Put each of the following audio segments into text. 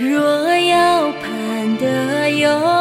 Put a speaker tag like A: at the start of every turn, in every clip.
A: 若要盼得哟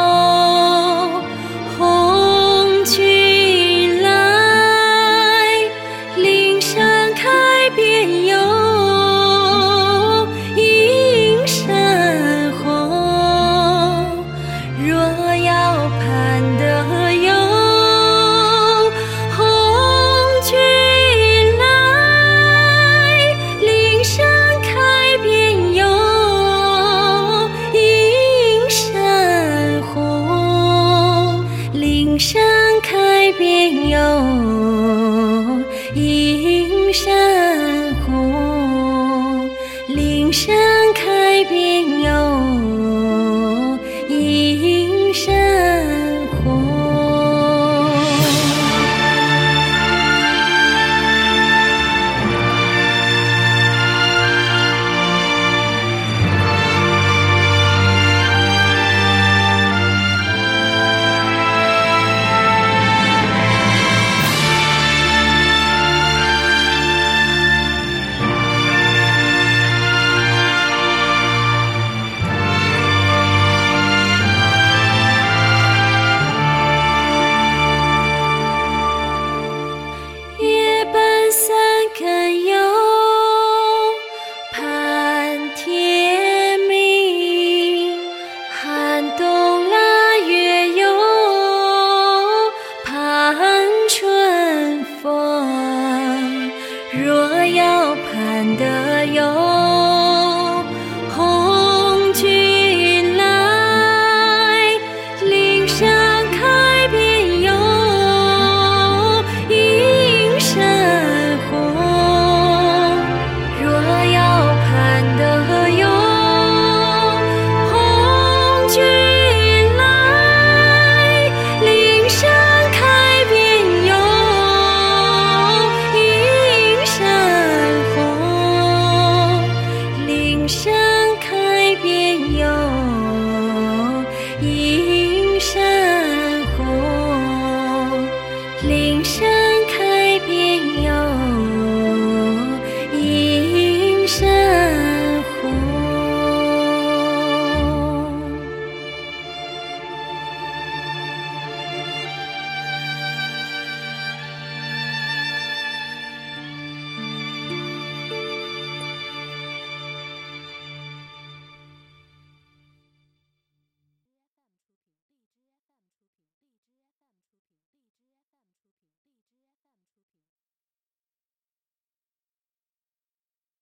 A: 山红，岭上开遍哟有